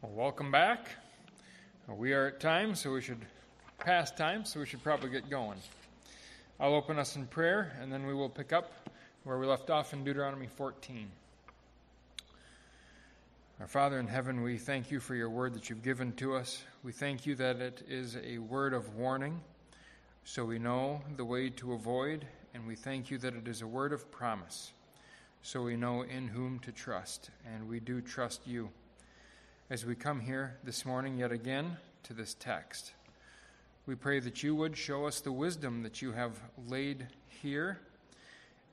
Well, welcome back. We are at time, so we should pass time, so we should probably get going. I'll open us in prayer, and then we will pick up where we left off in Deuteronomy 14. Our Father in heaven, we thank you for your word that you've given to us. We thank you that it is a word of warning, so we know the way to avoid, and we thank you that it is a word of promise, so we know in whom to trust, and we do trust you as we come here this morning yet again to this text. We pray that you would show us the wisdom that you have laid here,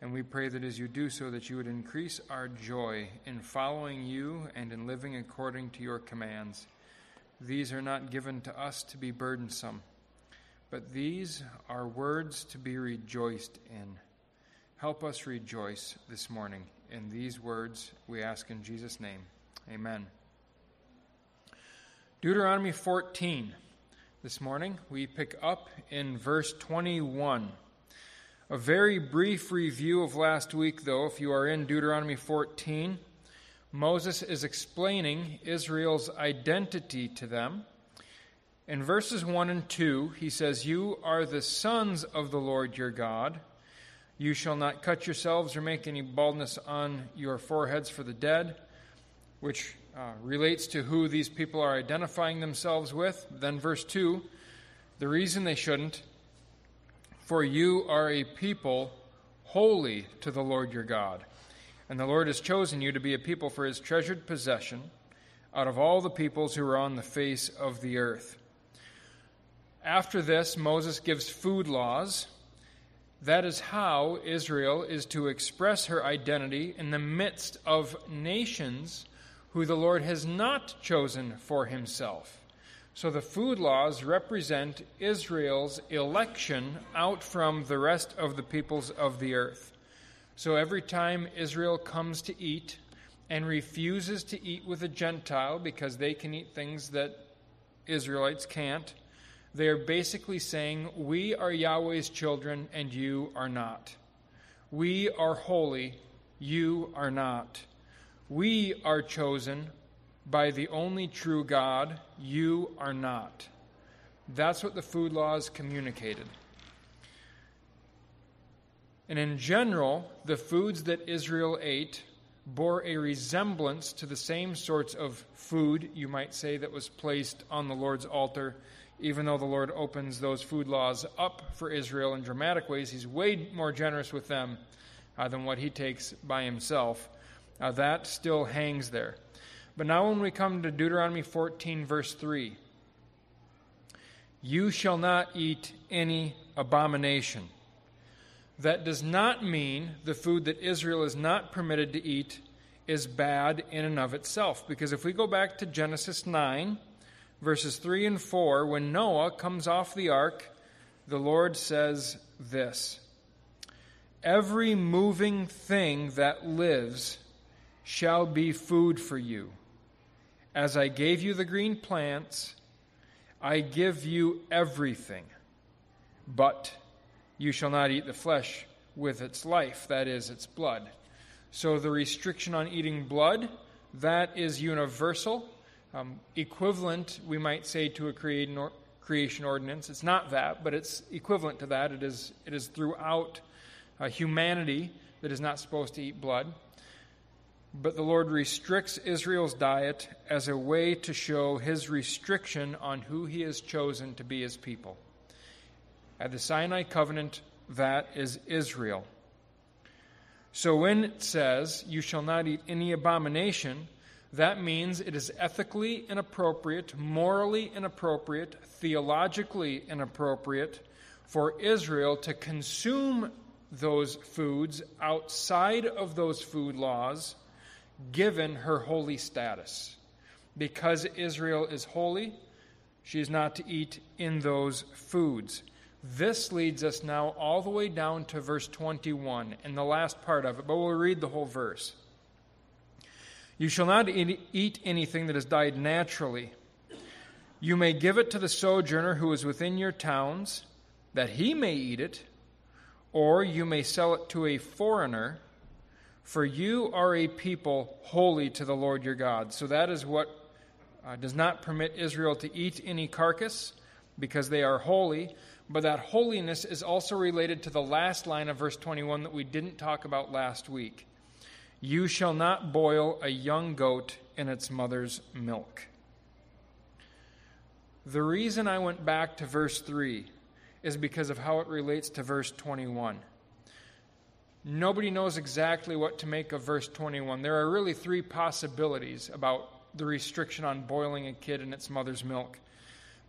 and we pray that as you do so, that you would increase our joy in following you and in living according to your commands. These are not given to us to be burdensome, but these are words to be rejoiced in. Help us rejoice this morning in these words, we ask in Jesus' name. Amen. Deuteronomy 14. This morning we pick up in verse 21. A very brief review of last week, though, if you are in Deuteronomy 14. Moses is explaining Israel's identity to them. In verses 1 and 2, he says, You are the sons of the Lord your God. You shall not cut yourselves or make any baldness on your foreheads for the dead, which uh, relates to who these people are identifying themselves with. Then, verse 2 the reason they shouldn't, for you are a people holy to the Lord your God. And the Lord has chosen you to be a people for his treasured possession out of all the peoples who are on the face of the earth. After this, Moses gives food laws. That is how Israel is to express her identity in the midst of nations who the Lord has not chosen for himself. So the food laws represent Israel's election out from the rest of the peoples of the earth. So every time Israel comes to eat and refuses to eat with a Gentile because they can eat things that Israelites can't, they are basically saying, We are Yahweh's children and you are not. We are holy, you are not. We are chosen by the only true God. You are not. That's what the food laws communicated. And in general, the foods that Israel ate bore a resemblance to the same sorts of food, you might say, that was placed on the Lord's altar. Even though the Lord opens those food laws up for Israel in dramatic ways, He's way more generous with them uh, than what He takes by Himself. Now that still hangs there. But now, when we come to Deuteronomy 14, verse 3, you shall not eat any abomination. That does not mean the food that Israel is not permitted to eat is bad in and of itself. Because if we go back to Genesis 9, verses 3 and 4, when Noah comes off the ark, the Lord says this Every moving thing that lives shall be food for you. As I gave you the green plants, I give you everything. But you shall not eat the flesh with its life, that is, its blood. So the restriction on eating blood, that is universal, um, equivalent, we might say, to a creation ordinance. It's not that, but it's equivalent to that. It is, it is throughout uh, humanity that is not supposed to eat blood. But the Lord restricts Israel's diet as a way to show his restriction on who he has chosen to be his people. At the Sinai covenant, that is Israel. So when it says, You shall not eat any abomination, that means it is ethically inappropriate, morally inappropriate, theologically inappropriate for Israel to consume those foods outside of those food laws given her holy status. Because Israel is holy, she is not to eat in those foods. This leads us now all the way down to verse 21 in the last part of it, but we'll read the whole verse. You shall not eat anything that has died naturally. You may give it to the sojourner who is within your towns, that he may eat it, or you may sell it to a foreigner for you are a people holy to the Lord your God. So that is what uh, does not permit Israel to eat any carcass because they are holy, but that holiness is also related to the last line of verse 21 that we didn't talk about last week. You shall not boil a young goat in its mother's milk. The reason I went back to verse 3 is because of how it relates to verse 21. Nobody knows exactly what to make of verse 21. There are really three possibilities about the restriction on boiling a kid in its mother's milk.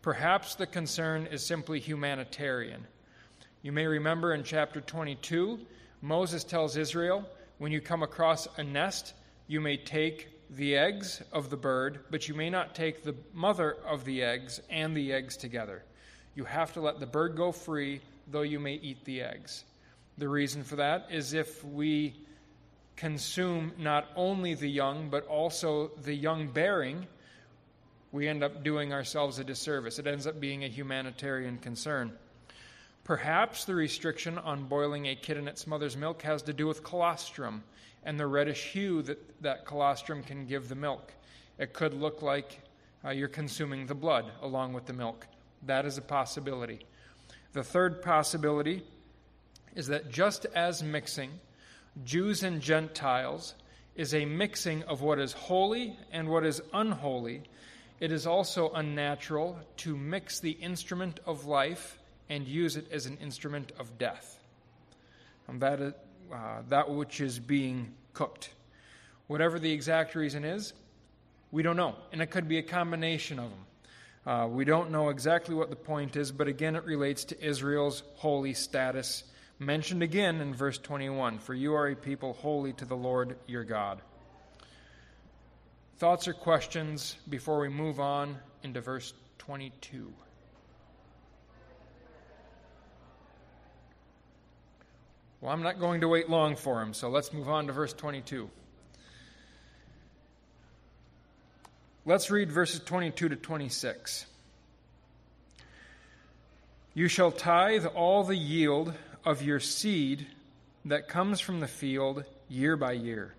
Perhaps the concern is simply humanitarian. You may remember in chapter 22, Moses tells Israel, when you come across a nest, you may take the eggs of the bird, but you may not take the mother of the eggs and the eggs together. You have to let the bird go free, though you may eat the eggs. The reason for that is if we consume not only the young, but also the young bearing, we end up doing ourselves a disservice. It ends up being a humanitarian concern. Perhaps the restriction on boiling a kid in its mother's milk has to do with colostrum and the reddish hue that that colostrum can give the milk. It could look like uh, you're consuming the blood along with the milk. That is a possibility. The third possibility is that just as mixing Jews and Gentiles is a mixing of what is holy and what is unholy, it is also unnatural to mix the instrument of life and use it as an instrument of death. And that, is, uh, that which is being cooked. Whatever the exact reason is, we don't know. And it could be a combination of them. Uh, we don't know exactly what the point is, but again, it relates to Israel's holy status, mentioned again in verse 21 For you are a people holy to the Lord your God. Thoughts or questions before we move on into verse 22? Well, I'm not going to wait long for him, so let's move on to verse 22. Let's read verses 22 to 26. You shall tithe all the yield of your seed that comes from the field year by year.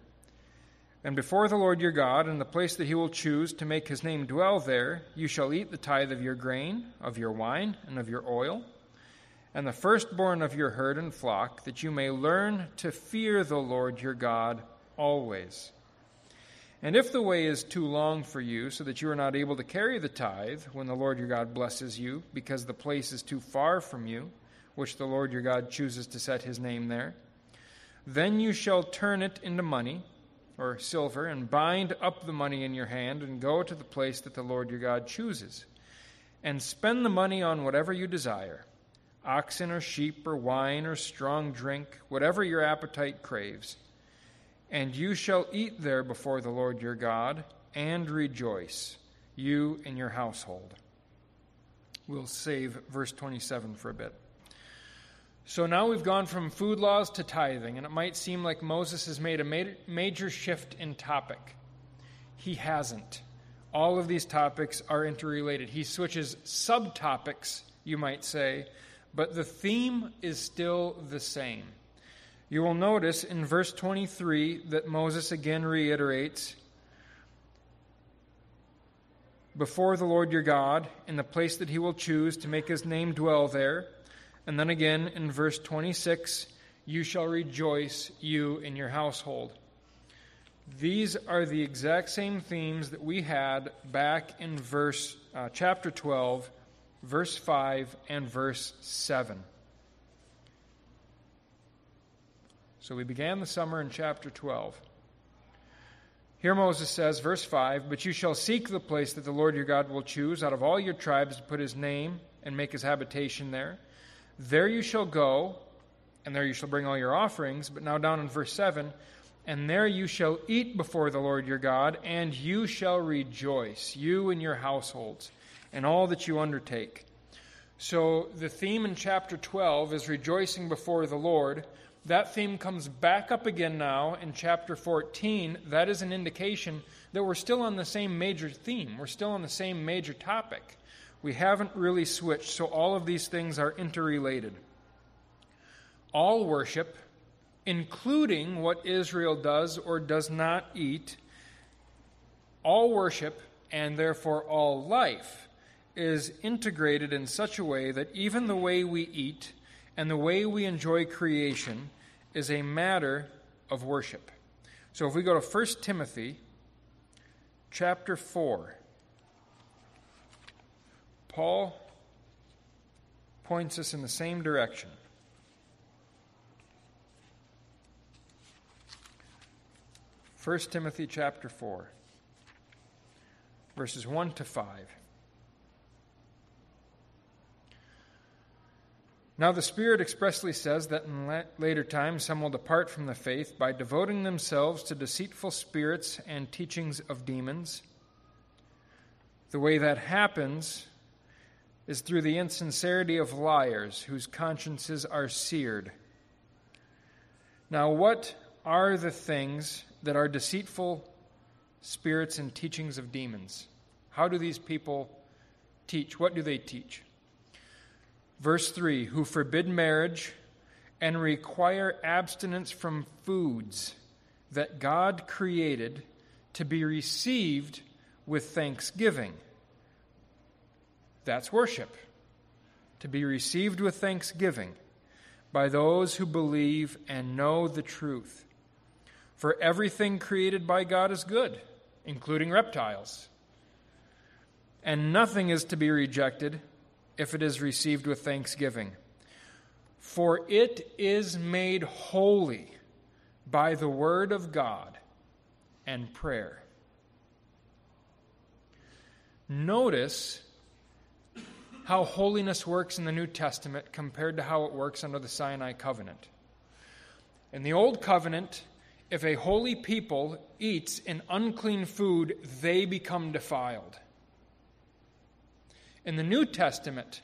And before the Lord your God, in the place that he will choose to make his name dwell there, you shall eat the tithe of your grain, of your wine, and of your oil and the firstborn of your herd and flock, that you may learn to fear the Lord your God always. And if the way is too long for you, so that you are not able to carry the tithe when the Lord your God blesses you, because the place is too far from you, which the Lord your God chooses to set his name there, then you shall turn it into money or silver, and bind up the money in your hand, and go to the place that the Lord your God chooses, and spend the money on whatever you desire oxen or sheep or wine or strong drink, whatever your appetite craves. And you shall eat there before the Lord your God and rejoice, you and your household. We'll save verse 27 for a bit. So now we've gone from food laws to tithing, and it might seem like Moses has made a major shift in topic. He hasn't. All of these topics are interrelated. He switches subtopics, you might say, but the theme is still the same. You will notice in verse 23 that Moses again reiterates before the Lord your God in the place that he will choose to make his name dwell there. And then again in verse 26, you shall rejoice, you and your household. These are the exact same themes that we had back in verse uh, chapter 12 verse 5 and verse 7. So we began the summer in chapter 12. Here Moses says, verse 5 But you shall seek the place that the Lord your God will choose out of all your tribes to put his name and make his habitation there. There you shall go, and there you shall bring all your offerings. But now down in verse 7 And there you shall eat before the Lord your God, and you shall rejoice, you and your households and all that you undertake. So the theme in chapter 12 is rejoicing before the Lord. That theme comes back up again now in chapter 14. That is an indication that we're still on the same major theme. We're still on the same major topic. We haven't really switched, so all of these things are interrelated. All worship, including what Israel does or does not eat, all worship and therefore all life, is integrated in such a way that even the way we eat and the way we enjoy creation is a matter of worship. So if we go to 1 Timothy chapter 4, Paul points us in the same direction. First Timothy chapter 4 verses 1 to 5. Now, the Spirit expressly says that in la- later times some will depart from the faith by devoting themselves to deceitful spirits and teachings of demons. The way that happens is through the insincerity of liars whose consciences are seared. Now, what are the things that are deceitful spirits and teachings of demons? How do these people teach? What do they teach? Verse 3 Who forbid marriage and require abstinence from foods that God created to be received with thanksgiving. That's worship. To be received with thanksgiving by those who believe and know the truth. For everything created by God is good, including reptiles. And nothing is to be rejected if it is received with thanksgiving. For it is made holy by the word of God and prayer. Notice how holiness works in the New Testament compared to how it works under the Sinai covenant. In the Old Covenant, if a holy people eats an unclean food, they become defiled. In the New Testament,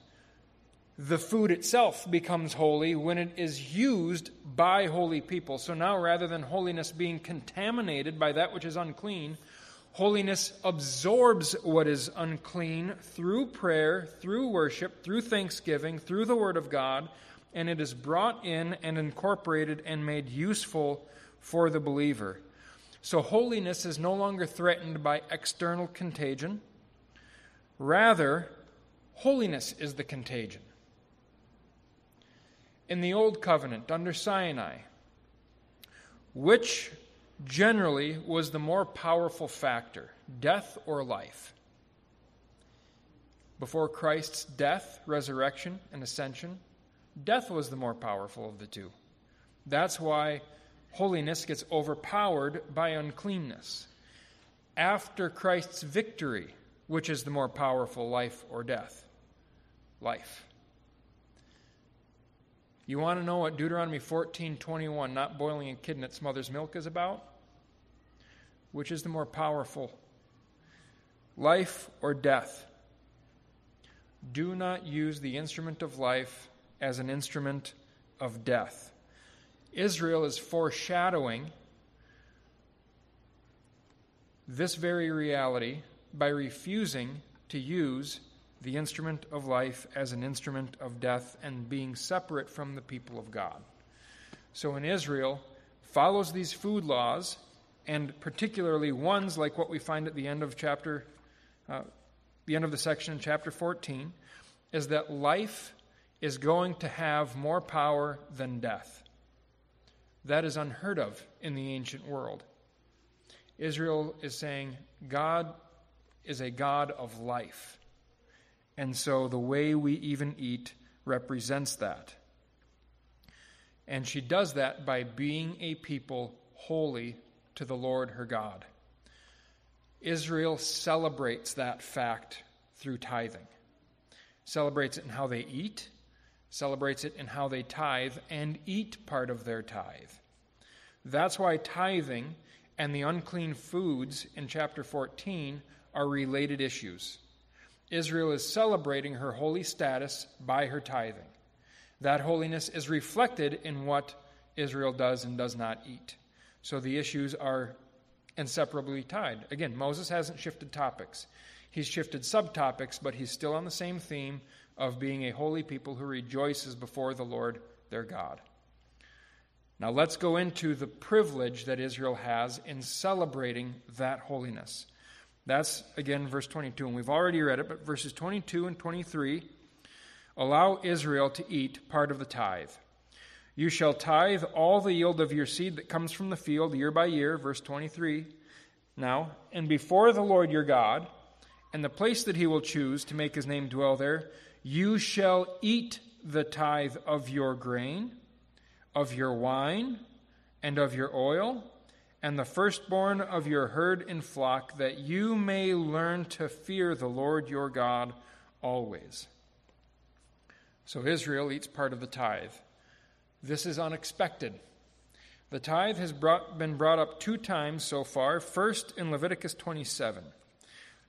the food itself becomes holy when it is used by holy people. So now, rather than holiness being contaminated by that which is unclean, holiness absorbs what is unclean through prayer, through worship, through thanksgiving, through the Word of God, and it is brought in and incorporated and made useful for the believer. So, holiness is no longer threatened by external contagion. Rather, Holiness is the contagion. In the Old Covenant, under Sinai, which generally was the more powerful factor, death or life? Before Christ's death, resurrection, and ascension, death was the more powerful of the two. That's why holiness gets overpowered by uncleanness. After Christ's victory, which is the more powerful, life or death? life. You want to know what Deuteronomy 14:21, not boiling a kid in its mother's milk, is about? Which is the more powerful, life or death? Do not use the instrument of life as an instrument of death. Israel is foreshadowing this very reality by refusing to use the instrument of life as an instrument of death and being separate from the people of God. So in Israel, follows these food laws, and particularly ones like what we find at the end of chapter, uh, the end of the section in chapter 14, is that life is going to have more power than death. That is unheard of in the ancient world. Israel is saying God is a God of life. And so the way we even eat represents that. And she does that by being a people holy to the Lord her God. Israel celebrates that fact through tithing, celebrates it in how they eat, celebrates it in how they tithe and eat part of their tithe. That's why tithing and the unclean foods in chapter 14 are related issues. Israel is celebrating her holy status by her tithing. That holiness is reflected in what Israel does and does not eat. So the issues are inseparably tied. Again, Moses hasn't shifted topics. He's shifted subtopics, but he's still on the same theme of being a holy people who rejoices before the Lord their God. Now let's go into the privilege that Israel has in celebrating that holiness. That's, again, verse 22. And we've already read it, but verses 22 and 23 allow Israel to eat part of the tithe. You shall tithe all the yield of your seed that comes from the field year by year, verse 23. Now, and before the Lord your God, and the place that he will choose to make his name dwell there, you shall eat the tithe of your grain, of your wine, and of your oil, and the firstborn of your herd and flock, that you may learn to fear the Lord your God always. So Israel eats part of the tithe. This is unexpected. The tithe has brought, been brought up two times so far, first in Leviticus 27.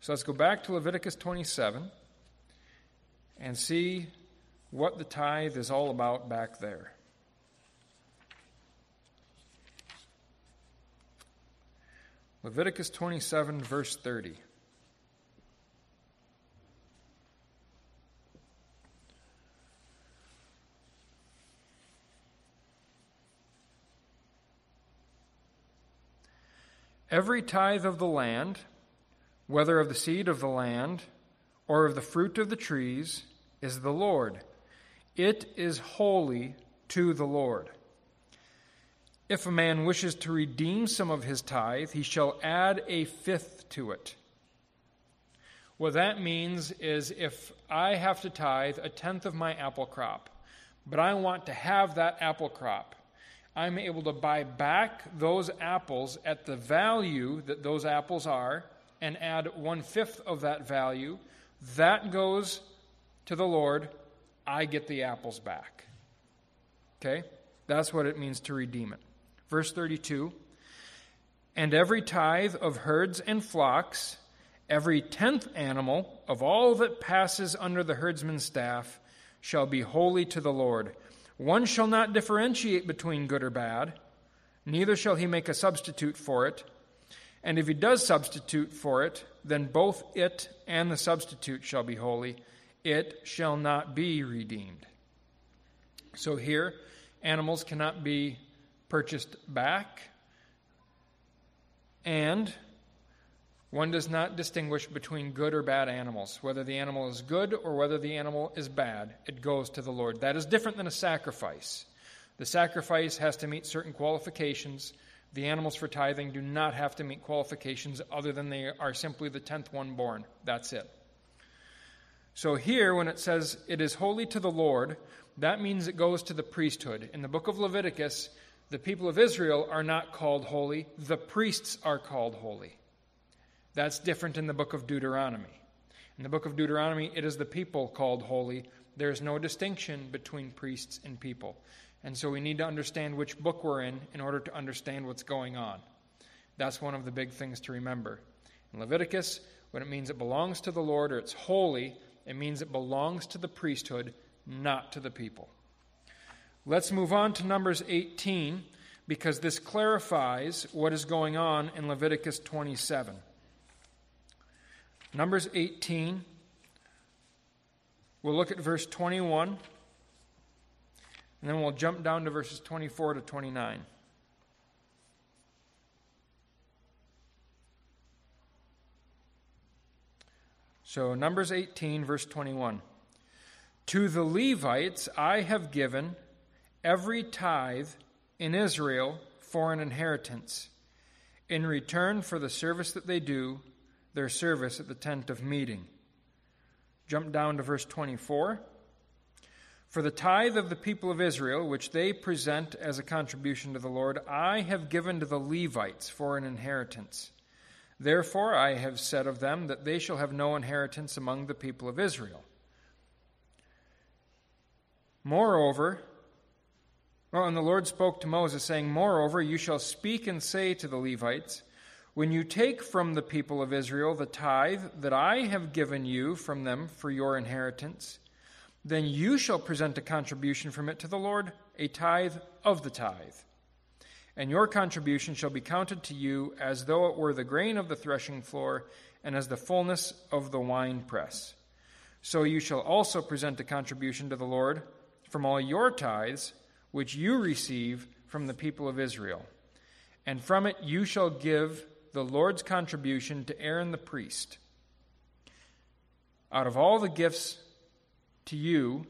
So let's go back to Leviticus 27 and see what the tithe is all about back there. Leviticus 27, verse 30. Every tithe of the land, whether of the seed of the land or of the fruit of the trees, is the Lord. It is holy to the Lord. If a man wishes to redeem some of his tithe, he shall add a fifth to it. What that means is if I have to tithe a tenth of my apple crop, but I want to have that apple crop, I'm able to buy back those apples at the value that those apples are and add one fifth of that value. That goes to the Lord. I get the apples back. Okay? That's what it means to redeem it. Verse 32 And every tithe of herds and flocks, every tenth animal of all that passes under the herdsman's staff, shall be holy to the Lord. One shall not differentiate between good or bad, neither shall he make a substitute for it. And if he does substitute for it, then both it and the substitute shall be holy. It shall not be redeemed. So here, animals cannot be purchased back, and one does not distinguish between good or bad animals. Whether the animal is good or whether the animal is bad, it goes to the Lord. That is different than a sacrifice. The sacrifice has to meet certain qualifications. The animals for tithing do not have to meet qualifications other than they are simply the tenth one born. That's it. So here, when it says it is holy to the Lord, that means it goes to the priesthood. In the book of Leviticus, the people of Israel are not called holy, the priests are called holy. That's different in the book of Deuteronomy. In the book of Deuteronomy, it is the people called holy. There is no distinction between priests and people. And so we need to understand which book we're in in order to understand what's going on. That's one of the big things to remember. In Leviticus, when it means it belongs to the Lord or it's holy, it means it belongs to the priesthood, not to the people. Let's move on to Numbers 18 because this clarifies what is going on in Leviticus 27. Numbers 18. We'll look at verse 21, and then we'll jump down to verses 24 to 29. So, Numbers 18, verse 21. To the Levites I have given every tithe in Israel for an inheritance, in return for the service that they do their service at the tent of meeting. Jump down to verse 24. For the tithe of the people of Israel, which they present as a contribution to the Lord, I have given to the Levites for an inheritance. Therefore, I have said of them that they shall have no inheritance among the people of Israel. Moreover, well, and the Lord spoke to Moses, saying, Moreover, you shall speak and say to the Levites, when you take from the people of Israel the tithe that I have given you from them for your inheritance, then you shall present a contribution from it to the Lord, a tithe of the tithe. And your contribution shall be counted to you as though it were the grain of the threshing floor and as the fullness of the winepress. So you shall also present a contribution to the Lord from all your tithes, which you receive from the people of Israel. And from it you shall give the Lord's contribution to Aaron the priest. Out of all the gifts to you,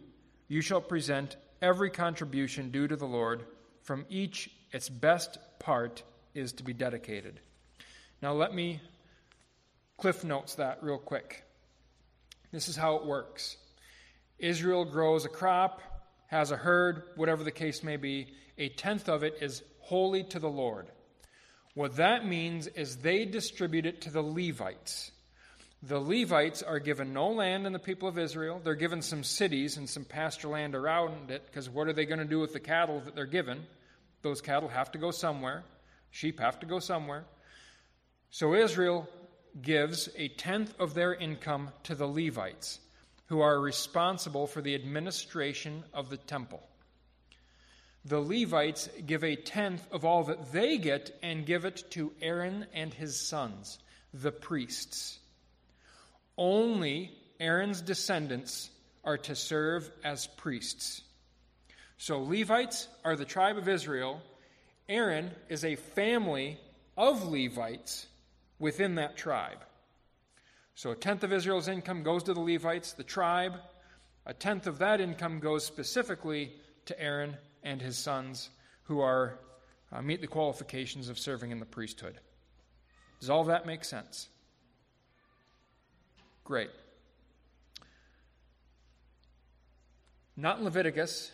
you shall present every contribution due to the Lord. From each, its best part is to be dedicated. Now, let me cliff notes that real quick. This is how it works Israel grows a crop, has a herd, whatever the case may be, a tenth of it is holy to the Lord. What that means is they distribute it to the Levites. The Levites are given no land in the people of Israel. They're given some cities and some pasture land around it because what are they going to do with the cattle that they're given? Those cattle have to go somewhere, sheep have to go somewhere. So Israel gives a tenth of their income to the Levites, who are responsible for the administration of the temple. The Levites give a tenth of all that they get and give it to Aaron and his sons, the priests. Only Aaron's descendants are to serve as priests. So, Levites are the tribe of Israel. Aaron is a family of Levites within that tribe. So a tenth of Israel's income goes to the Levites, the tribe. A tenth of that income goes specifically to Aaron and his sons, who are uh, meet the qualifications of serving in the priesthood. Does all that make sense? Great. Not in Leviticus,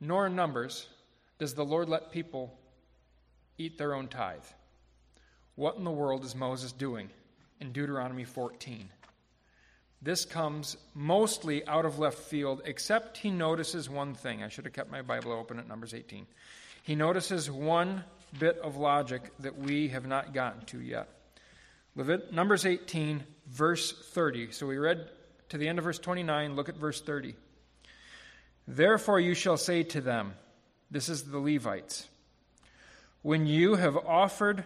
nor in Numbers, does the Lord let people eat their own tithe. What in the world is Moses doing in Deuteronomy 14? This comes mostly out of left field, except he notices one thing. I should have kept my Bible open at Numbers 18. He notices one bit of logic that we have not gotten to yet. Levit- Numbers 18, verse 30. So we read to the end of verse 29. Look at verse 30. Therefore you shall say to them, This is the Levites, when you have offered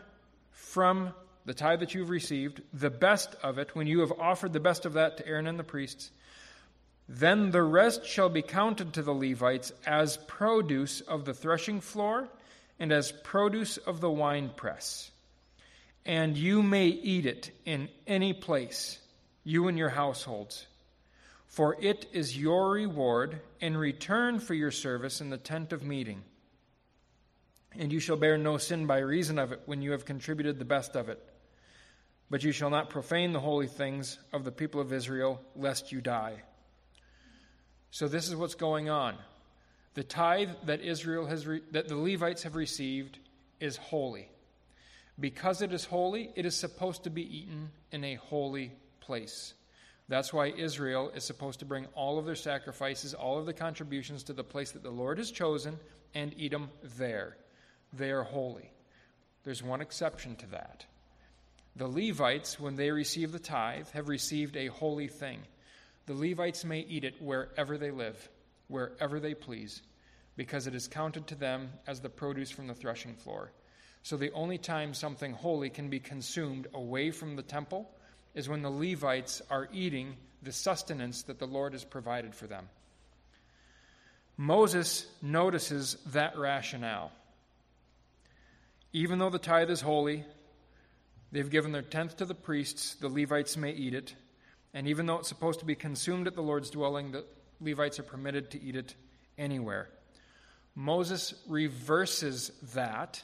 from the tithe that you've received, the best of it, when you have offered the best of that to Aaron and the priests, then the rest shall be counted to the Levites as produce of the threshing floor and as produce of the winepress. And you may eat it in any place, you and your households. For it is your reward in return for your service in the tent of meeting and you shall bear no sin by reason of it when you have contributed the best of it. But you shall not profane the holy things of the people of Israel, lest you die. So this is what's going on. The tithe that Israel has re- that the Levites have received is holy. Because it is holy, it is supposed to be eaten in a holy place. That's why Israel is supposed to bring all of their sacrifices, all of the contributions to the place that the Lord has chosen and eat them there they are holy. There's one exception to that. The Levites, when they receive the tithe, have received a holy thing. The Levites may eat it wherever they live, wherever they please, because it is counted to them as the produce from the threshing floor. So the only time something holy can be consumed away from the temple is when the Levites are eating the sustenance that the Lord has provided for them. Moses notices that rationale. Even though the tithe is holy, they've given their tenth to the priests, the Levites may eat it. And even though it's supposed to be consumed at the Lord's dwelling, the Levites are permitted to eat it anywhere. Moses reverses that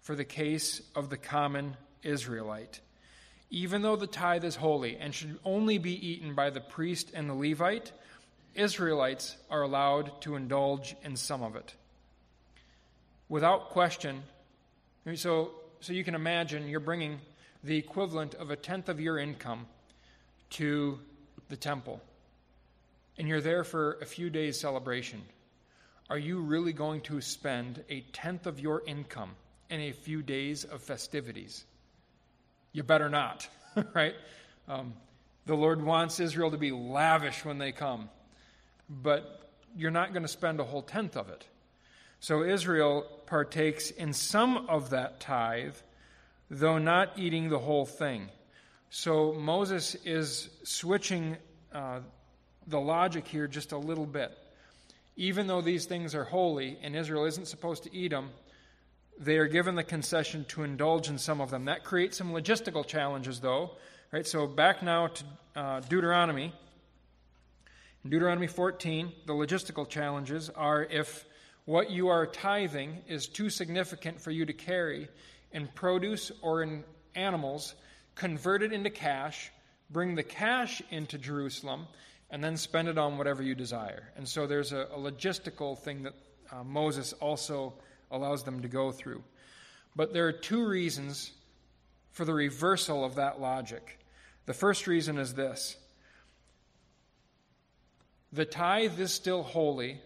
for the case of the common Israelite. Even though the tithe is holy and should only be eaten by the priest and the Levite, Israelites are allowed to indulge in some of it. Without question, so, so you can imagine you're bringing the equivalent of a tenth of your income to the temple, and you're there for a few days' celebration. Are you really going to spend a tenth of your income in a few days of festivities? You better not, right? Um, the Lord wants Israel to be lavish when they come, but you're not going to spend a whole tenth of it. So Israel partakes in some of that tithe, though not eating the whole thing. So Moses is switching uh, the logic here just a little bit. Even though these things are holy and Israel isn't supposed to eat them, they are given the concession to indulge in some of them. That creates some logistical challenges, though. Right, so back now to uh, Deuteronomy. In Deuteronomy 14, the logistical challenges are if what you are tithing is too significant for you to carry in produce or in animals, convert it into cash, bring the cash into Jerusalem, and then spend it on whatever you desire. And so there's a, a logistical thing that uh, Moses also allows them to go through. But there are two reasons for the reversal of that logic. The first reason is this the tithe is still holy,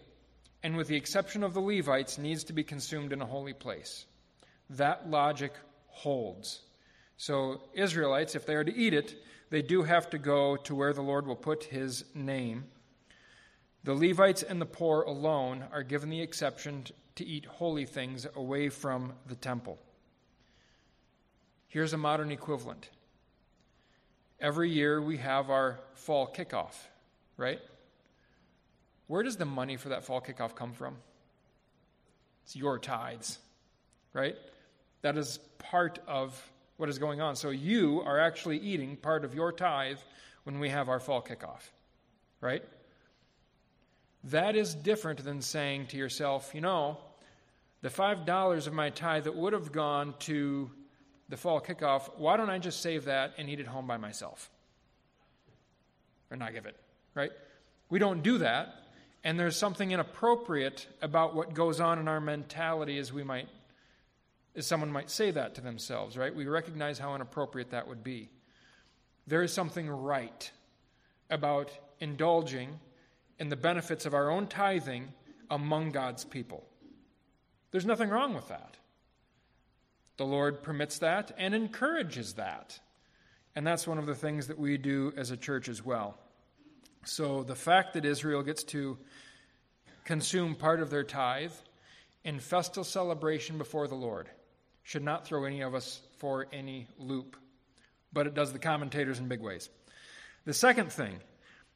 and with the exception of the Levites, needs to be consumed in a holy place. That logic holds. So, Israelites, if they are to eat it, they do have to go to where the Lord will put his name. The Levites and the poor alone are given the exception to eat holy things away from the temple. Here's a modern equivalent. Every year we have our fall kickoff, right? Where does the money for that fall kickoff come from? It's your tithes, right? That is part of what is going on. So you are actually eating part of your tithe when we have our fall kickoff, right? That is different than saying to yourself, you know, the $5 of my tithe that would have gone to the fall kickoff, why don't I just save that and eat it home by myself? Or not give it, right? We don't do that. And there's something inappropriate about what goes on in our mentality as we might as someone might say that to themselves, right? We recognize how inappropriate that would be. There is something right about indulging in the benefits of our own tithing among God's people. There's nothing wrong with that. The Lord permits that and encourages that. And that's one of the things that we do as a church as well. So the fact that Israel gets to consume part of their tithe in festal celebration before the Lord should not throw any of us for any loop, but it does the commentators in big ways. The second thing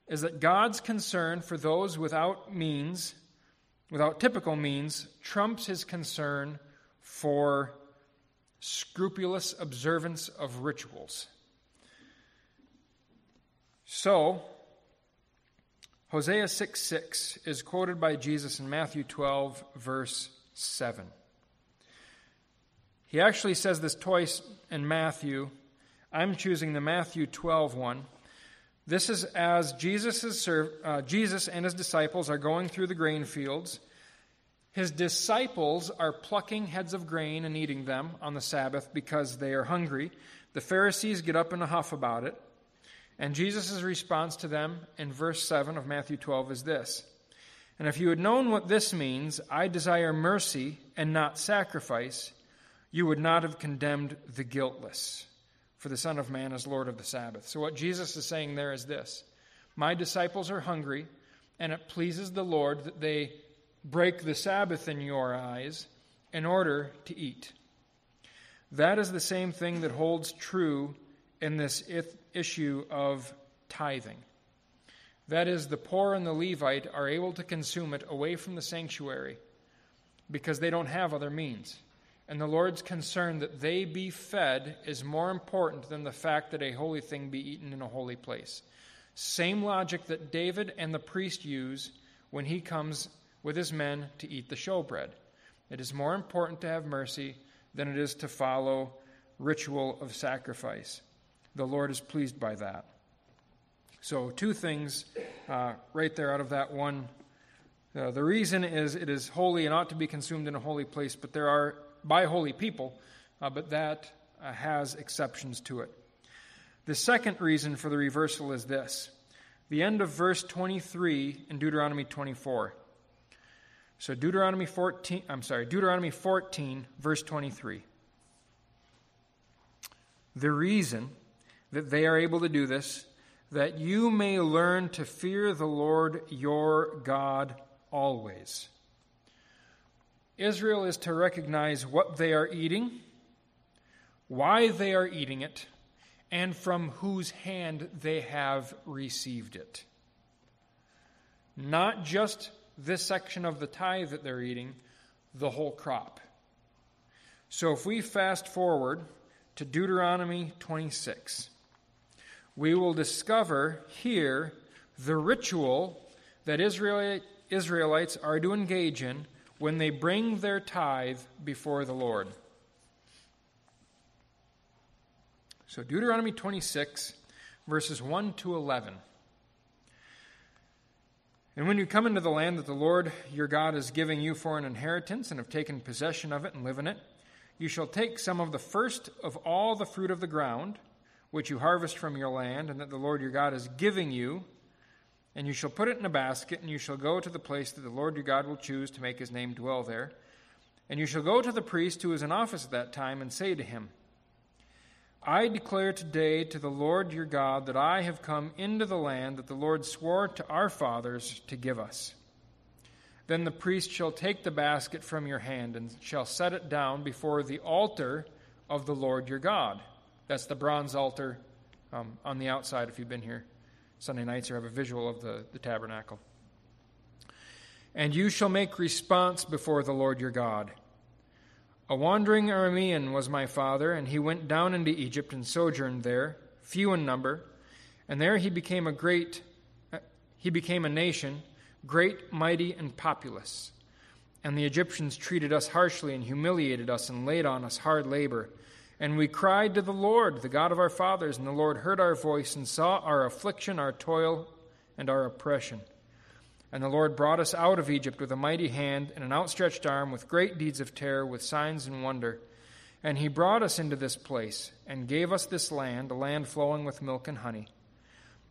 is that God's concern for those without means, without typical means, trumps his concern for scrupulous observance of rituals. So, Hosea 6 6 is quoted by Jesus in Matthew 12, verse 7. He actually says this twice in Matthew. I'm choosing the Matthew 12 one. This is as Jesus, uh, Jesus and his disciples are going through the grain fields. His disciples are plucking heads of grain and eating them on the Sabbath because they are hungry. The Pharisees get up in a huff about it. And Jesus' response to them in verse 7 of Matthew 12 is this And if you had known what this means, I desire mercy and not sacrifice, you would not have condemned the guiltless, for the Son of Man is Lord of the Sabbath. So, what Jesus is saying there is this My disciples are hungry, and it pleases the Lord that they break the Sabbath in your eyes in order to eat. That is the same thing that holds true in this issue of tithing. That is, the poor and the Levite are able to consume it away from the sanctuary because they don't have other means. And the Lord's concern that they be fed is more important than the fact that a holy thing be eaten in a holy place. Same logic that David and the priest use when he comes with his men to eat the showbread. It is more important to have mercy than it is to follow ritual of sacrifice. The Lord is pleased by that. So, two things uh, right there out of that one. Uh, the reason is it is holy and ought to be consumed in a holy place, but there are by holy people, uh, but that uh, has exceptions to it. The second reason for the reversal is this the end of verse 23 in Deuteronomy 24. So Deuteronomy 14, I'm sorry, Deuteronomy 14, verse 23. The reason that they are able to do this, that you may learn to fear the Lord your God always. Israel is to recognize what they are eating, why they are eating it, and from whose hand they have received it. Not just this section of the tithe that they're eating, the whole crop. So if we fast forward to Deuteronomy 26, we will discover here the ritual that Israelites are to engage in when they bring their tithe before the Lord. So, Deuteronomy 26, verses 1 to 11. And when you come into the land that the Lord your God is giving you for an inheritance and have taken possession of it and live in it, you shall take some of the first of all the fruit of the ground, which you harvest from your land, and that the Lord your God is giving you, and you shall put it in a basket, and you shall go to the place that the Lord your God will choose to make his name dwell there. And you shall go to the priest who is in office at that time, and say to him, I declare today to the Lord your God that I have come into the land that the Lord swore to our fathers to give us. Then the priest shall take the basket from your hand and shall set it down before the altar of the Lord your God. That's the bronze altar um, on the outside, if you've been here Sunday nights or have a visual of the, the tabernacle. And you shall make response before the Lord your God. A wandering Aramean was my father, and he went down into Egypt and sojourned there, few in number, and there he became a great uh, he became a nation, great, mighty, and populous. And the Egyptians treated us harshly and humiliated us and laid on us hard labor. And we cried to the Lord, the God of our fathers, and the Lord heard our voice and saw our affliction, our toil, and our oppression. And the Lord brought us out of Egypt with a mighty hand and an outstretched arm, with great deeds of terror, with signs and wonder. And he brought us into this place, and gave us this land, a land flowing with milk and honey.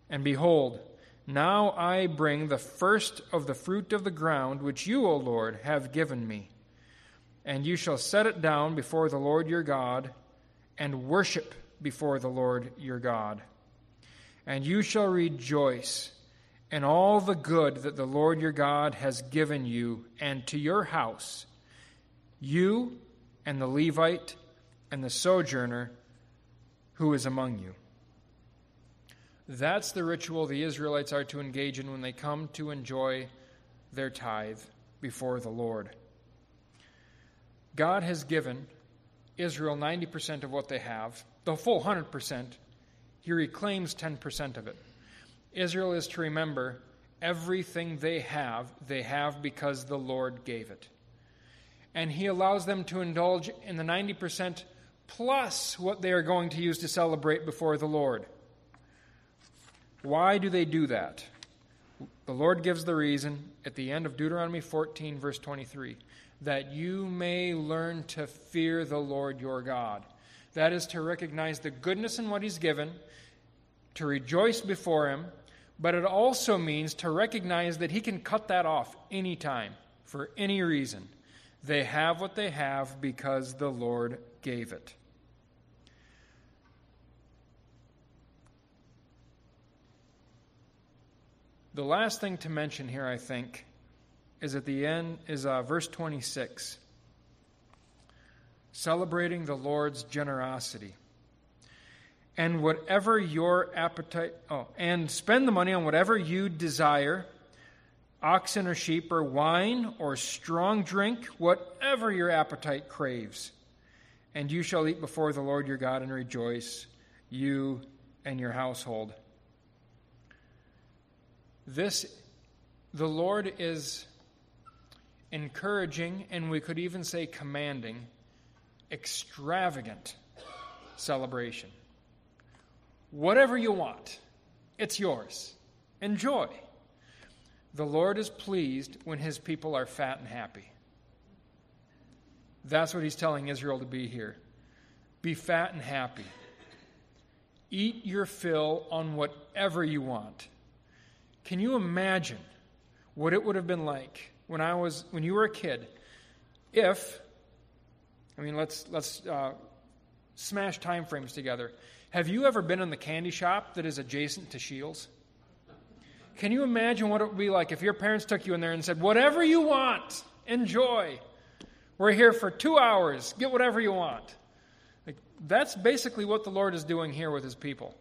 And behold, now I bring the first of the fruit of the ground, which you, O Lord, have given me. And you shall set it down before the Lord your God, and worship before the Lord your God. And you shall rejoice in all the good that the Lord your God has given you and to your house, you and the Levite and the sojourner who is among you. That's the ritual the Israelites are to engage in when they come to enjoy their tithe before the Lord. God has given Israel 90% of what they have, the full 100%. He reclaims 10% of it. Israel is to remember everything they have, they have because the Lord gave it. And He allows them to indulge in the 90% plus what they are going to use to celebrate before the Lord. Why do they do that? The Lord gives the reason at the end of Deuteronomy 14, verse 23 that you may learn to fear the Lord your God. That is to recognize the goodness in what He's given, to rejoice before Him, but it also means to recognize that he can cut that off anytime, for any reason. They have what they have because the Lord gave it. The last thing to mention here, I think, is at the end, is uh, verse 26, celebrating the Lord's generosity and whatever your appetite, oh, and spend the money on whatever you desire oxen or sheep or wine or strong drink, whatever your appetite craves. And you shall eat before the Lord your God and rejoice, you and your household. This, the Lord is encouraging, and we could even say commanding, extravagant celebration. Whatever you want, it's yours. Enjoy. The Lord is pleased when his people are fat and happy. That's what he's telling Israel to be here. Be fat and happy. Eat your fill on whatever you want. Can you imagine what it would have been like when I was when you were a kid if I mean let's let's uh, smash time frames together. Have you ever been in the candy shop that is adjacent to Shields? Can you imagine what it would be like if your parents took you in there and said, Whatever you want, enjoy. We're here for two hours, get whatever you want. Like, that's basically what the Lord is doing here with his people.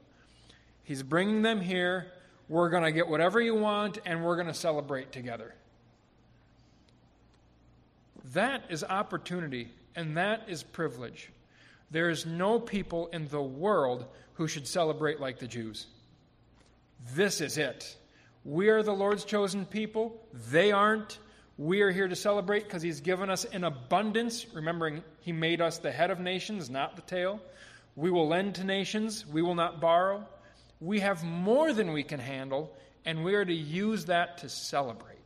He's bringing them here. We're going to get whatever you want, and we're going to celebrate together. That is opportunity and that is privilege. There is no people in the world who should celebrate like the Jews. This is it. We are the Lord's chosen people. They aren't. We are here to celebrate because He's given us in abundance, remembering He made us the head of nations, not the tail. We will lend to nations, we will not borrow. We have more than we can handle, and we are to use that to celebrate.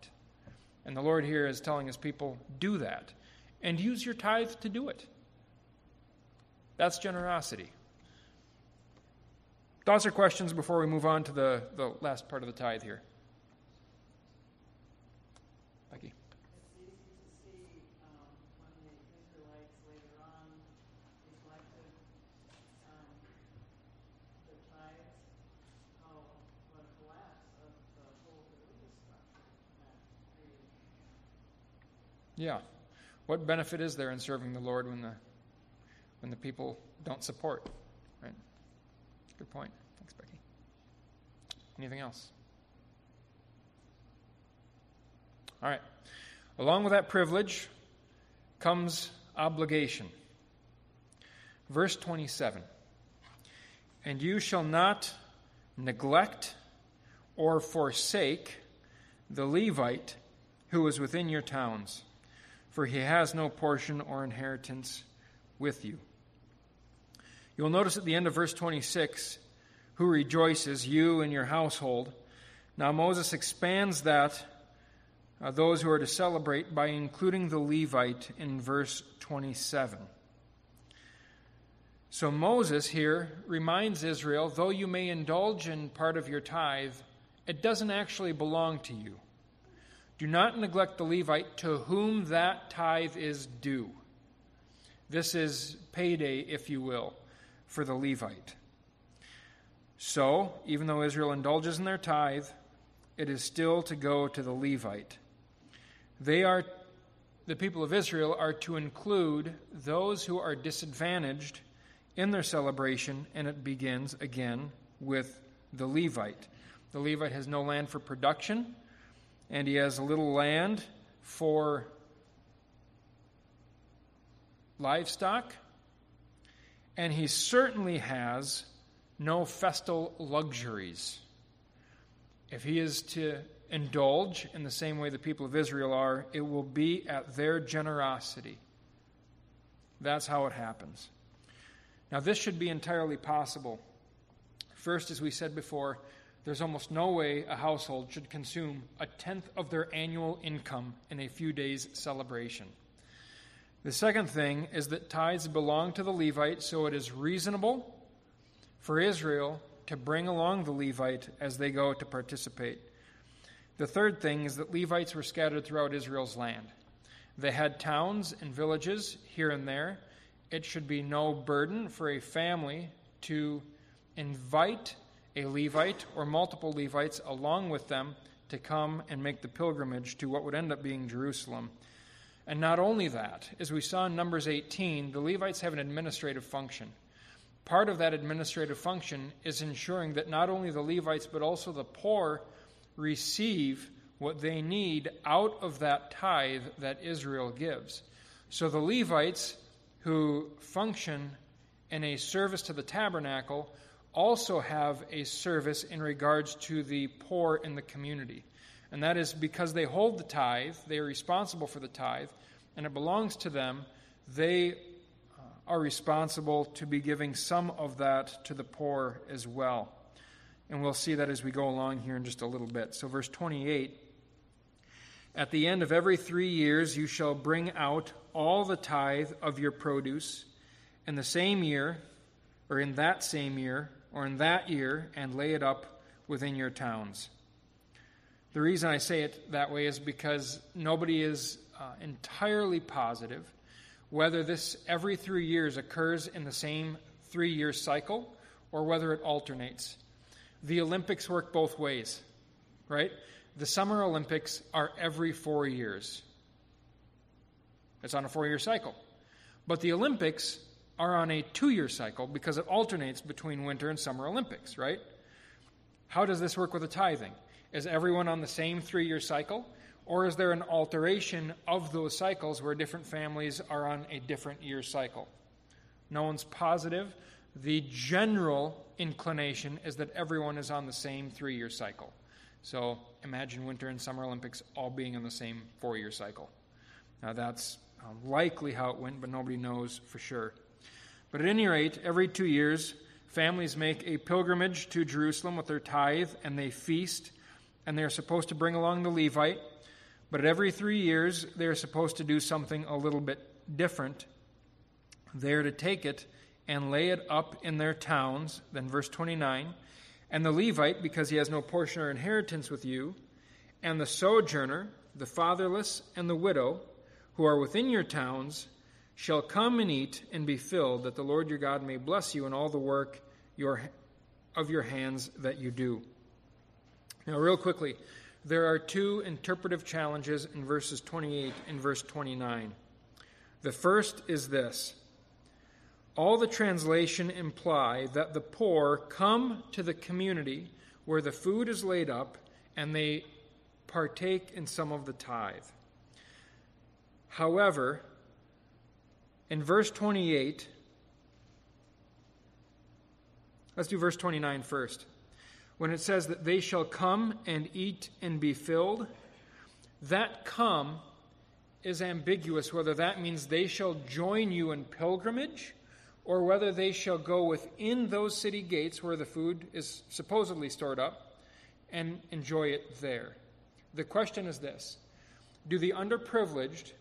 And the Lord here is telling His people, do that, and use your tithe to do it. That's generosity. Thoughts or questions before we move on to the, the last part of the tithe here? Becky. Yeah. What benefit is there in serving the Lord when the when the people don't support? Right? Good point. Thanks, Becky. Anything else? All right. Along with that privilege comes obligation. Verse 27 And you shall not neglect or forsake the Levite who is within your towns for he has no portion or inheritance with you. You'll notice at the end of verse 26 who rejoices, you and your household. Now, Moses expands that, uh, those who are to celebrate, by including the Levite in verse 27. So, Moses here reminds Israel though you may indulge in part of your tithe, it doesn't actually belong to you. Do not neglect the Levite to whom that tithe is due. This is payday, if you will, for the Levite. So, even though Israel indulges in their tithe, it is still to go to the Levite. They are, the people of Israel are to include those who are disadvantaged in their celebration, and it begins again with the Levite. The Levite has no land for production and he has a little land for livestock, and he certainly has no festal luxuries. If he is to indulge in the same way the people of Israel are, it will be at their generosity. That's how it happens. Now, this should be entirely possible. First, as we said before, there's almost no way a household should consume a tenth of their annual income in a few days' celebration. The second thing is that tithes belong to the Levite, so it is reasonable for Israel to bring along the Levite as they go to participate. The third thing is that Levites were scattered throughout Israel's land. They had towns and villages here and there. It should be no burden for a family to invite a Levite or multiple Levites along with them to come and make the pilgrimage to what would end up being Jerusalem. And not only that, as we saw in Numbers 18, the Levites have an administrative function. Part of that administrative function is ensuring that not only the Levites but also the poor receive what they need out of that tithe that Israel gives. So the Levites who function in a service to the tabernacle also have a service in regards to the poor in the community. And that is because they hold the tithe, they are responsible for the tithe, and it belongs to them, they uh, are responsible to be giving some of that to the poor as well. And we'll see that as we go along here in just a little bit. So, verse 28 At the end of every three years, you shall bring out all the tithe of your produce. In the same year, or in that same year, or in that year and lay it up within your towns. The reason I say it that way is because nobody is uh, entirely positive whether this every three years occurs in the same three year cycle or whether it alternates. The Olympics work both ways, right? The Summer Olympics are every four years. It's on a four year cycle. But the Olympics are on a two year cycle because it alternates between winter and summer Olympics, right? How does this work with the tithing? Is everyone on the same three year cycle? Or is there an alteration of those cycles where different families are on a different year cycle? No one's positive. The general inclination is that everyone is on the same three year cycle. So imagine Winter and Summer Olympics all being on the same four year cycle. Now, that's um, likely how it went, but nobody knows for sure. But at any rate, every two years, families make a pilgrimage to Jerusalem with their tithe, and they feast, and they are supposed to bring along the Levite. But at every three years, they are supposed to do something a little bit different. They are to take it and lay it up in their towns. Then, verse 29 And the Levite, because he has no portion or inheritance with you, and the sojourner, the fatherless, and the widow, who are within your towns, shall come and eat and be filled, that the Lord your God may bless you in all the work your, of your hands that you do. Now, real quickly, there are two interpretive challenges in verses 28 and verse 29. The first is this all the translation imply that the poor come to the community where the food is laid up and they partake in some of the tithe. However, in verse 28, let's do verse 29 first. When it says that they shall come and eat and be filled, that come is ambiguous whether that means they shall join you in pilgrimage or whether they shall go within those city gates where the food is supposedly stored up and enjoy it there. The question is this Do the underprivileged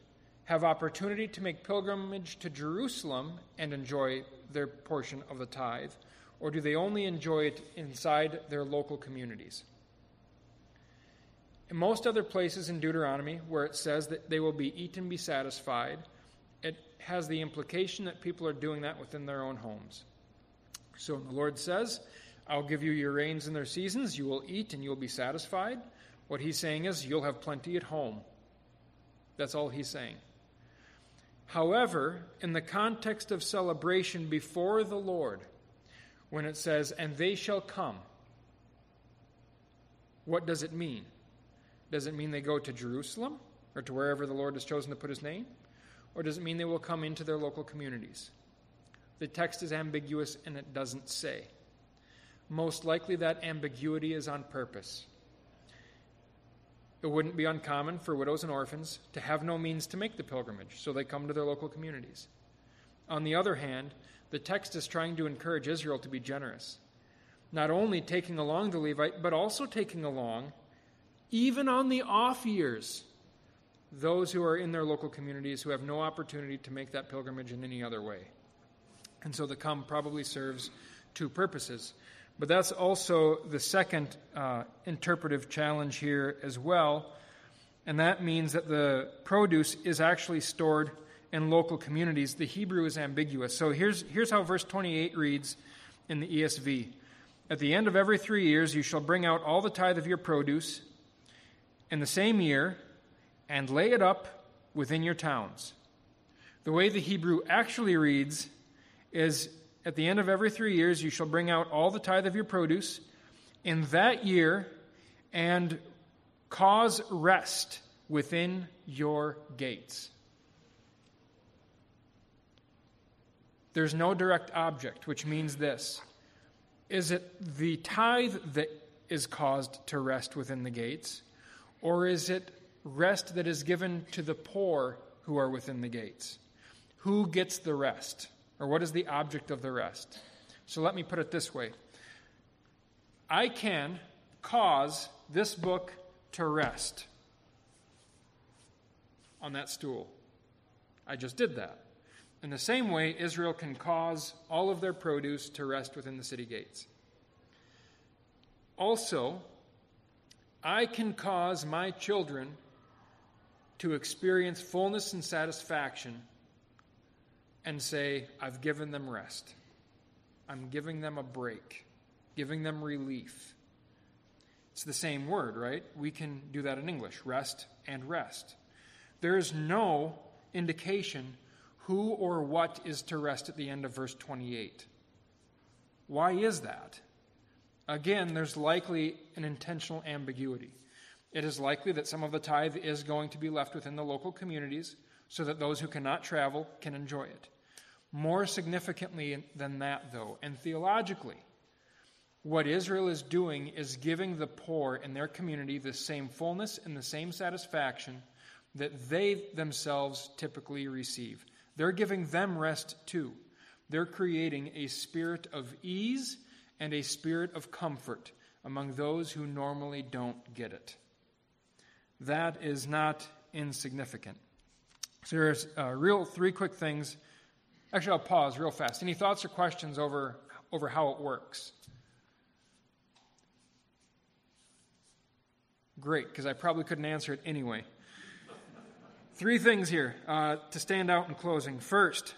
have opportunity to make pilgrimage to Jerusalem and enjoy their portion of the tithe, or do they only enjoy it inside their local communities? In most other places in Deuteronomy where it says that they will be eat and be satisfied, it has the implication that people are doing that within their own homes. So the Lord says, I'll give you your rains in their seasons, you will eat and you'll be satisfied. What he's saying is, you'll have plenty at home. That's all he's saying. However, in the context of celebration before the Lord, when it says, and they shall come, what does it mean? Does it mean they go to Jerusalem or to wherever the Lord has chosen to put his name? Or does it mean they will come into their local communities? The text is ambiguous and it doesn't say. Most likely, that ambiguity is on purpose. It wouldn't be uncommon for widows and orphans to have no means to make the pilgrimage, so they come to their local communities. On the other hand, the text is trying to encourage Israel to be generous, not only taking along the Levite, but also taking along, even on the off years, those who are in their local communities who have no opportunity to make that pilgrimage in any other way. And so the come probably serves two purposes. But that's also the second uh, interpretive challenge here as well. And that means that the produce is actually stored in local communities. The Hebrew is ambiguous. So here's, here's how verse 28 reads in the ESV At the end of every three years, you shall bring out all the tithe of your produce. In the same year, and lay it up within your towns. The way the Hebrew actually reads is At the end of every three years, you shall bring out all the tithe of your produce in that year and cause rest within your gates. There's no direct object, which means this. Is it the tithe that is caused to rest within the gates, or is it rest that is given to the poor who are within the gates. Who gets the rest? Or what is the object of the rest? So let me put it this way I can cause this book to rest on that stool. I just did that. In the same way, Israel can cause all of their produce to rest within the city gates. Also, I can cause my children to experience fullness and satisfaction and say, I've given them rest. I'm giving them a break, giving them relief. It's the same word, right? We can do that in English rest and rest. There is no indication who or what is to rest at the end of verse 28. Why is that? Again, there's likely an intentional ambiguity. It is likely that some of the tithe is going to be left within the local communities so that those who cannot travel can enjoy it. More significantly than that, though, and theologically, what Israel is doing is giving the poor in their community the same fullness and the same satisfaction that they themselves typically receive. They're giving them rest too. They're creating a spirit of ease and a spirit of comfort among those who normally don't get it. That is not insignificant. So there's uh, real three quick things. Actually, I'll pause real fast. Any thoughts or questions over, over how it works? Great, because I probably couldn't answer it anyway. Three things here uh, to stand out in closing. First,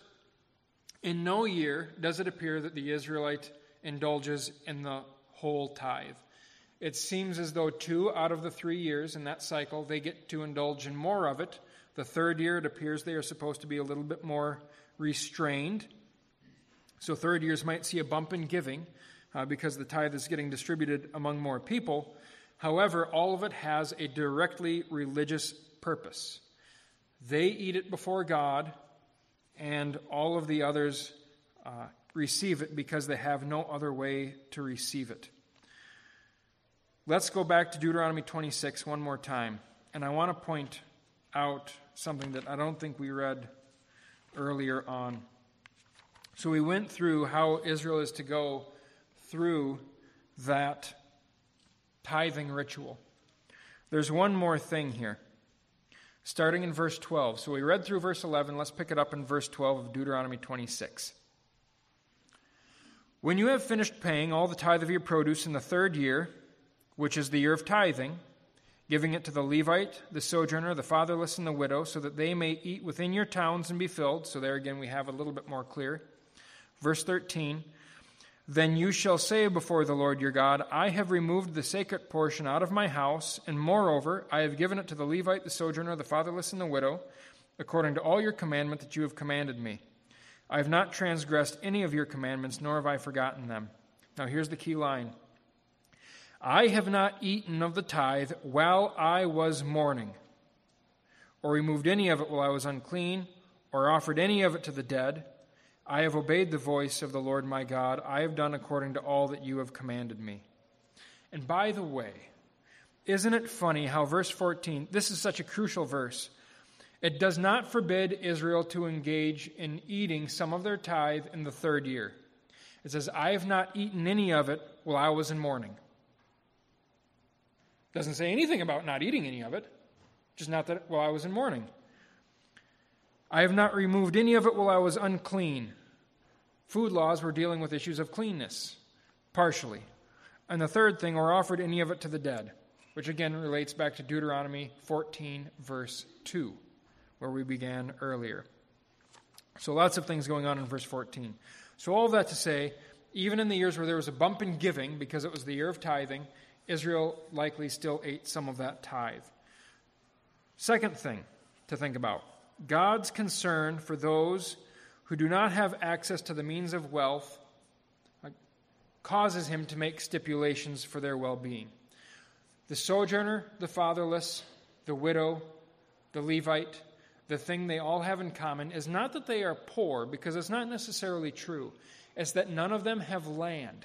in no year does it appear that the Israelite indulges in the whole tithe. It seems as though two out of the three years in that cycle they get to indulge in more of it. The third year, it appears they are supposed to be a little bit more restrained. So, third years might see a bump in giving uh, because the tithe is getting distributed among more people. However, all of it has a directly religious purpose. They eat it before God, and all of the others uh, receive it because they have no other way to receive it. Let's go back to Deuteronomy 26 one more time. And I want to point out something that I don't think we read earlier on. So we went through how Israel is to go through that tithing ritual. There's one more thing here, starting in verse 12. So we read through verse 11. Let's pick it up in verse 12 of Deuteronomy 26. When you have finished paying all the tithe of your produce in the third year, which is the year of tithing, giving it to the Levite, the sojourner, the fatherless, and the widow, so that they may eat within your towns and be filled. So there again, we have a little bit more clear. Verse 13 Then you shall say before the Lord your God, I have removed the sacred portion out of my house, and moreover, I have given it to the Levite, the sojourner, the fatherless, and the widow, according to all your commandment that you have commanded me. I have not transgressed any of your commandments, nor have I forgotten them. Now, here's the key line I have not eaten of the tithe while I was mourning, or removed any of it while I was unclean, or offered any of it to the dead. I have obeyed the voice of the Lord my God. I have done according to all that you have commanded me. And by the way, isn't it funny how verse 14, this is such a crucial verse. It does not forbid Israel to engage in eating some of their tithe in the third year. It says, I have not eaten any of it while I was in mourning. Doesn't say anything about not eating any of it, just not that while I was in mourning. I have not removed any of it while I was unclean. Food laws were dealing with issues of cleanness, partially. And the third thing, or offered any of it to the dead, which again relates back to Deuteronomy 14, verse 2 where we began earlier. So lots of things going on in verse 14. So, all of that to say, even in the years where there was a bump in giving because it was the year of tithing, Israel likely still ate some of that tithe. Second thing to think about God's concern for those who do not have access to the means of wealth uh, causes him to make stipulations for their well being. The sojourner, the fatherless, the widow, the Levite, the thing they all have in common is not that they are poor, because it's not necessarily true. It's that none of them have land.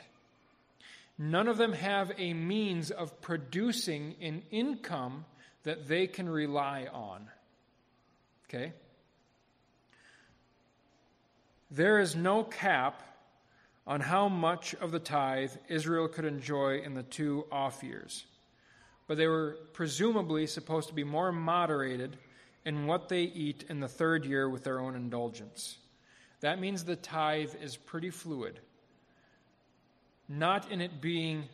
None of them have a means of producing an income that they can rely on. Okay? There is no cap on how much of the tithe Israel could enjoy in the two off years. But they were presumably supposed to be more moderated in what they eat in the third year with their own indulgence. That means the tithe is pretty fluid, not in it being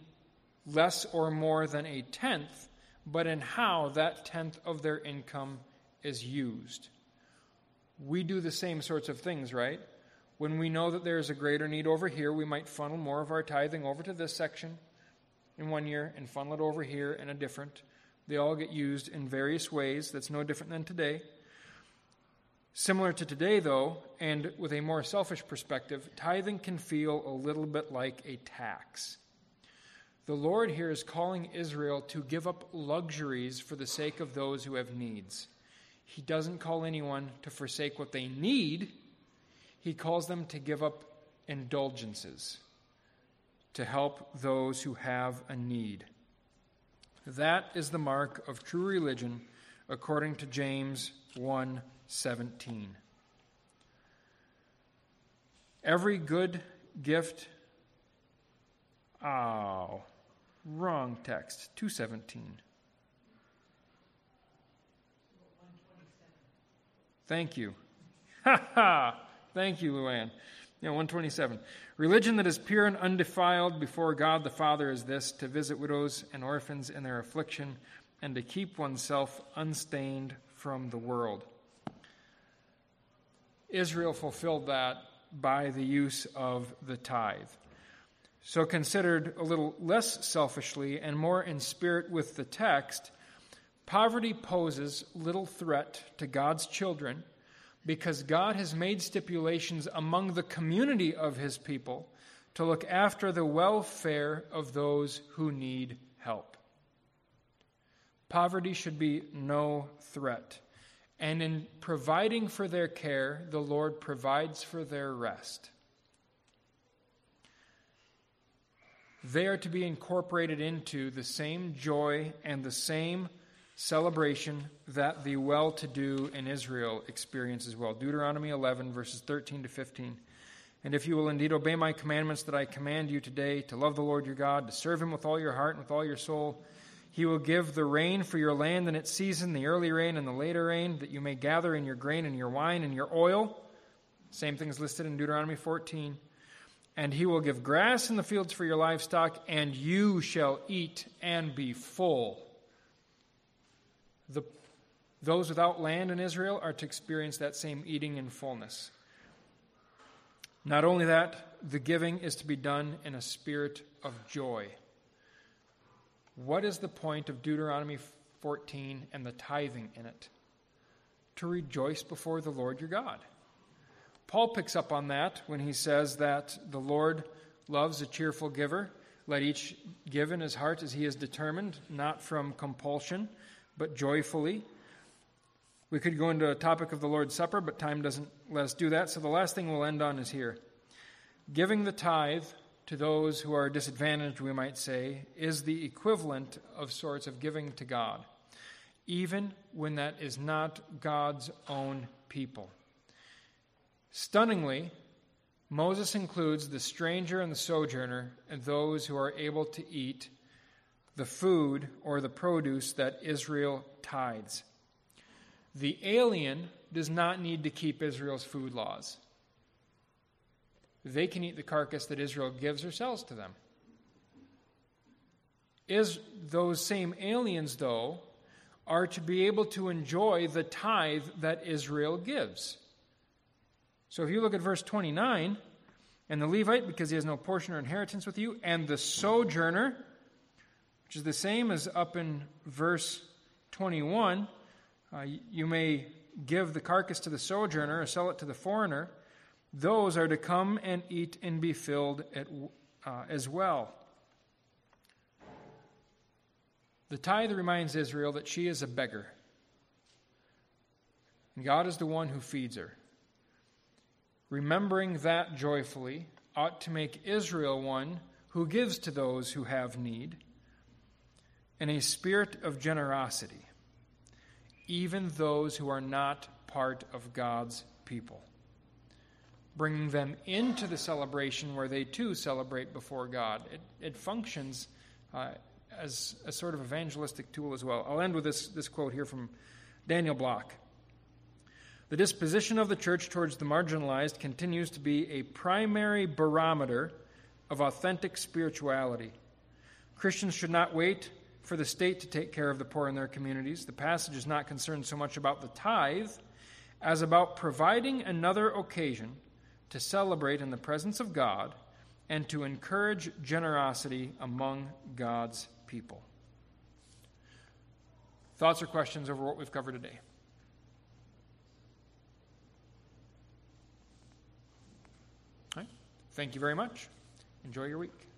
less or more than a tenth, but in how that tenth of their income is used. We do the same sorts of things, right? When we know that there is a greater need over here, we might funnel more of our tithing over to this section in one year and funnel it over here in a different. They all get used in various ways. That's no different than today. Similar to today, though, and with a more selfish perspective, tithing can feel a little bit like a tax. The Lord here is calling Israel to give up luxuries for the sake of those who have needs. He doesn't call anyone to forsake what they need, He calls them to give up indulgences to help those who have a need. That is the mark of true religion according to James 1:17. Every good gift Oh, wrong text. 217. Thank you. Ha ha! Thank you, Luann. Yeah, 127. Religion that is pure and undefiled before God the Father is this to visit widows and orphans in their affliction and to keep oneself unstained from the world. Israel fulfilled that by the use of the tithe. So, considered a little less selfishly and more in spirit with the text, poverty poses little threat to God's children because God has made stipulations among the community of his people to look after the welfare of those who need help. Poverty should be no threat. And in providing for their care, the Lord provides for their rest. They are to be incorporated into the same joy and the same celebration that the well to do in Israel experience as well. Deuteronomy 11, verses 13 to 15. And if you will indeed obey my commandments that I command you today, to love the Lord your God, to serve him with all your heart and with all your soul, he will give the rain for your land in its season, the early rain and the later rain, that you may gather in your grain and your wine and your oil. Same things listed in Deuteronomy 14. And he will give grass in the fields for your livestock, and you shall eat and be full. The, those without land in Israel are to experience that same eating in fullness. Not only that, the giving is to be done in a spirit of joy. What is the point of Deuteronomy 14 and the tithing in it? To rejoice before the Lord your God. Paul picks up on that when he says that the Lord loves a cheerful giver. Let each give in his heart as he is determined, not from compulsion, but joyfully. We could go into a topic of the Lord's Supper, but time doesn't let us do that. So the last thing we'll end on is here. Giving the tithe to those who are disadvantaged, we might say, is the equivalent of sorts of giving to God, even when that is not God's own people. Stunningly, Moses includes the stranger and the sojourner and those who are able to eat the food or the produce that Israel tithes. The alien does not need to keep Israel's food laws. They can eat the carcass that Israel gives or sells to them. Is those same aliens, though, are to be able to enjoy the tithe that Israel gives. So if you look at verse 29, and the Levite, because he has no portion or inheritance with you, and the sojourner, which is the same as up in verse 21. Uh, you may give the carcass to the sojourner or sell it to the foreigner. Those are to come and eat and be filled at, uh, as well. The tithe reminds Israel that she is a beggar. And God is the one who feeds her. Remembering that joyfully ought to make Israel one who gives to those who have need in a spirit of generosity, even those who are not part of God's people, bringing them into the celebration where they too celebrate before God. It, it functions uh, as a sort of evangelistic tool as well. I'll end with this, this quote here from Daniel Block. The disposition of the church towards the marginalized continues to be a primary barometer of authentic spirituality. Christians should not wait for the state to take care of the poor in their communities. The passage is not concerned so much about the tithe as about providing another occasion to celebrate in the presence of God and to encourage generosity among God's people. Thoughts or questions over what we've covered today? Thank you very much. Enjoy your week.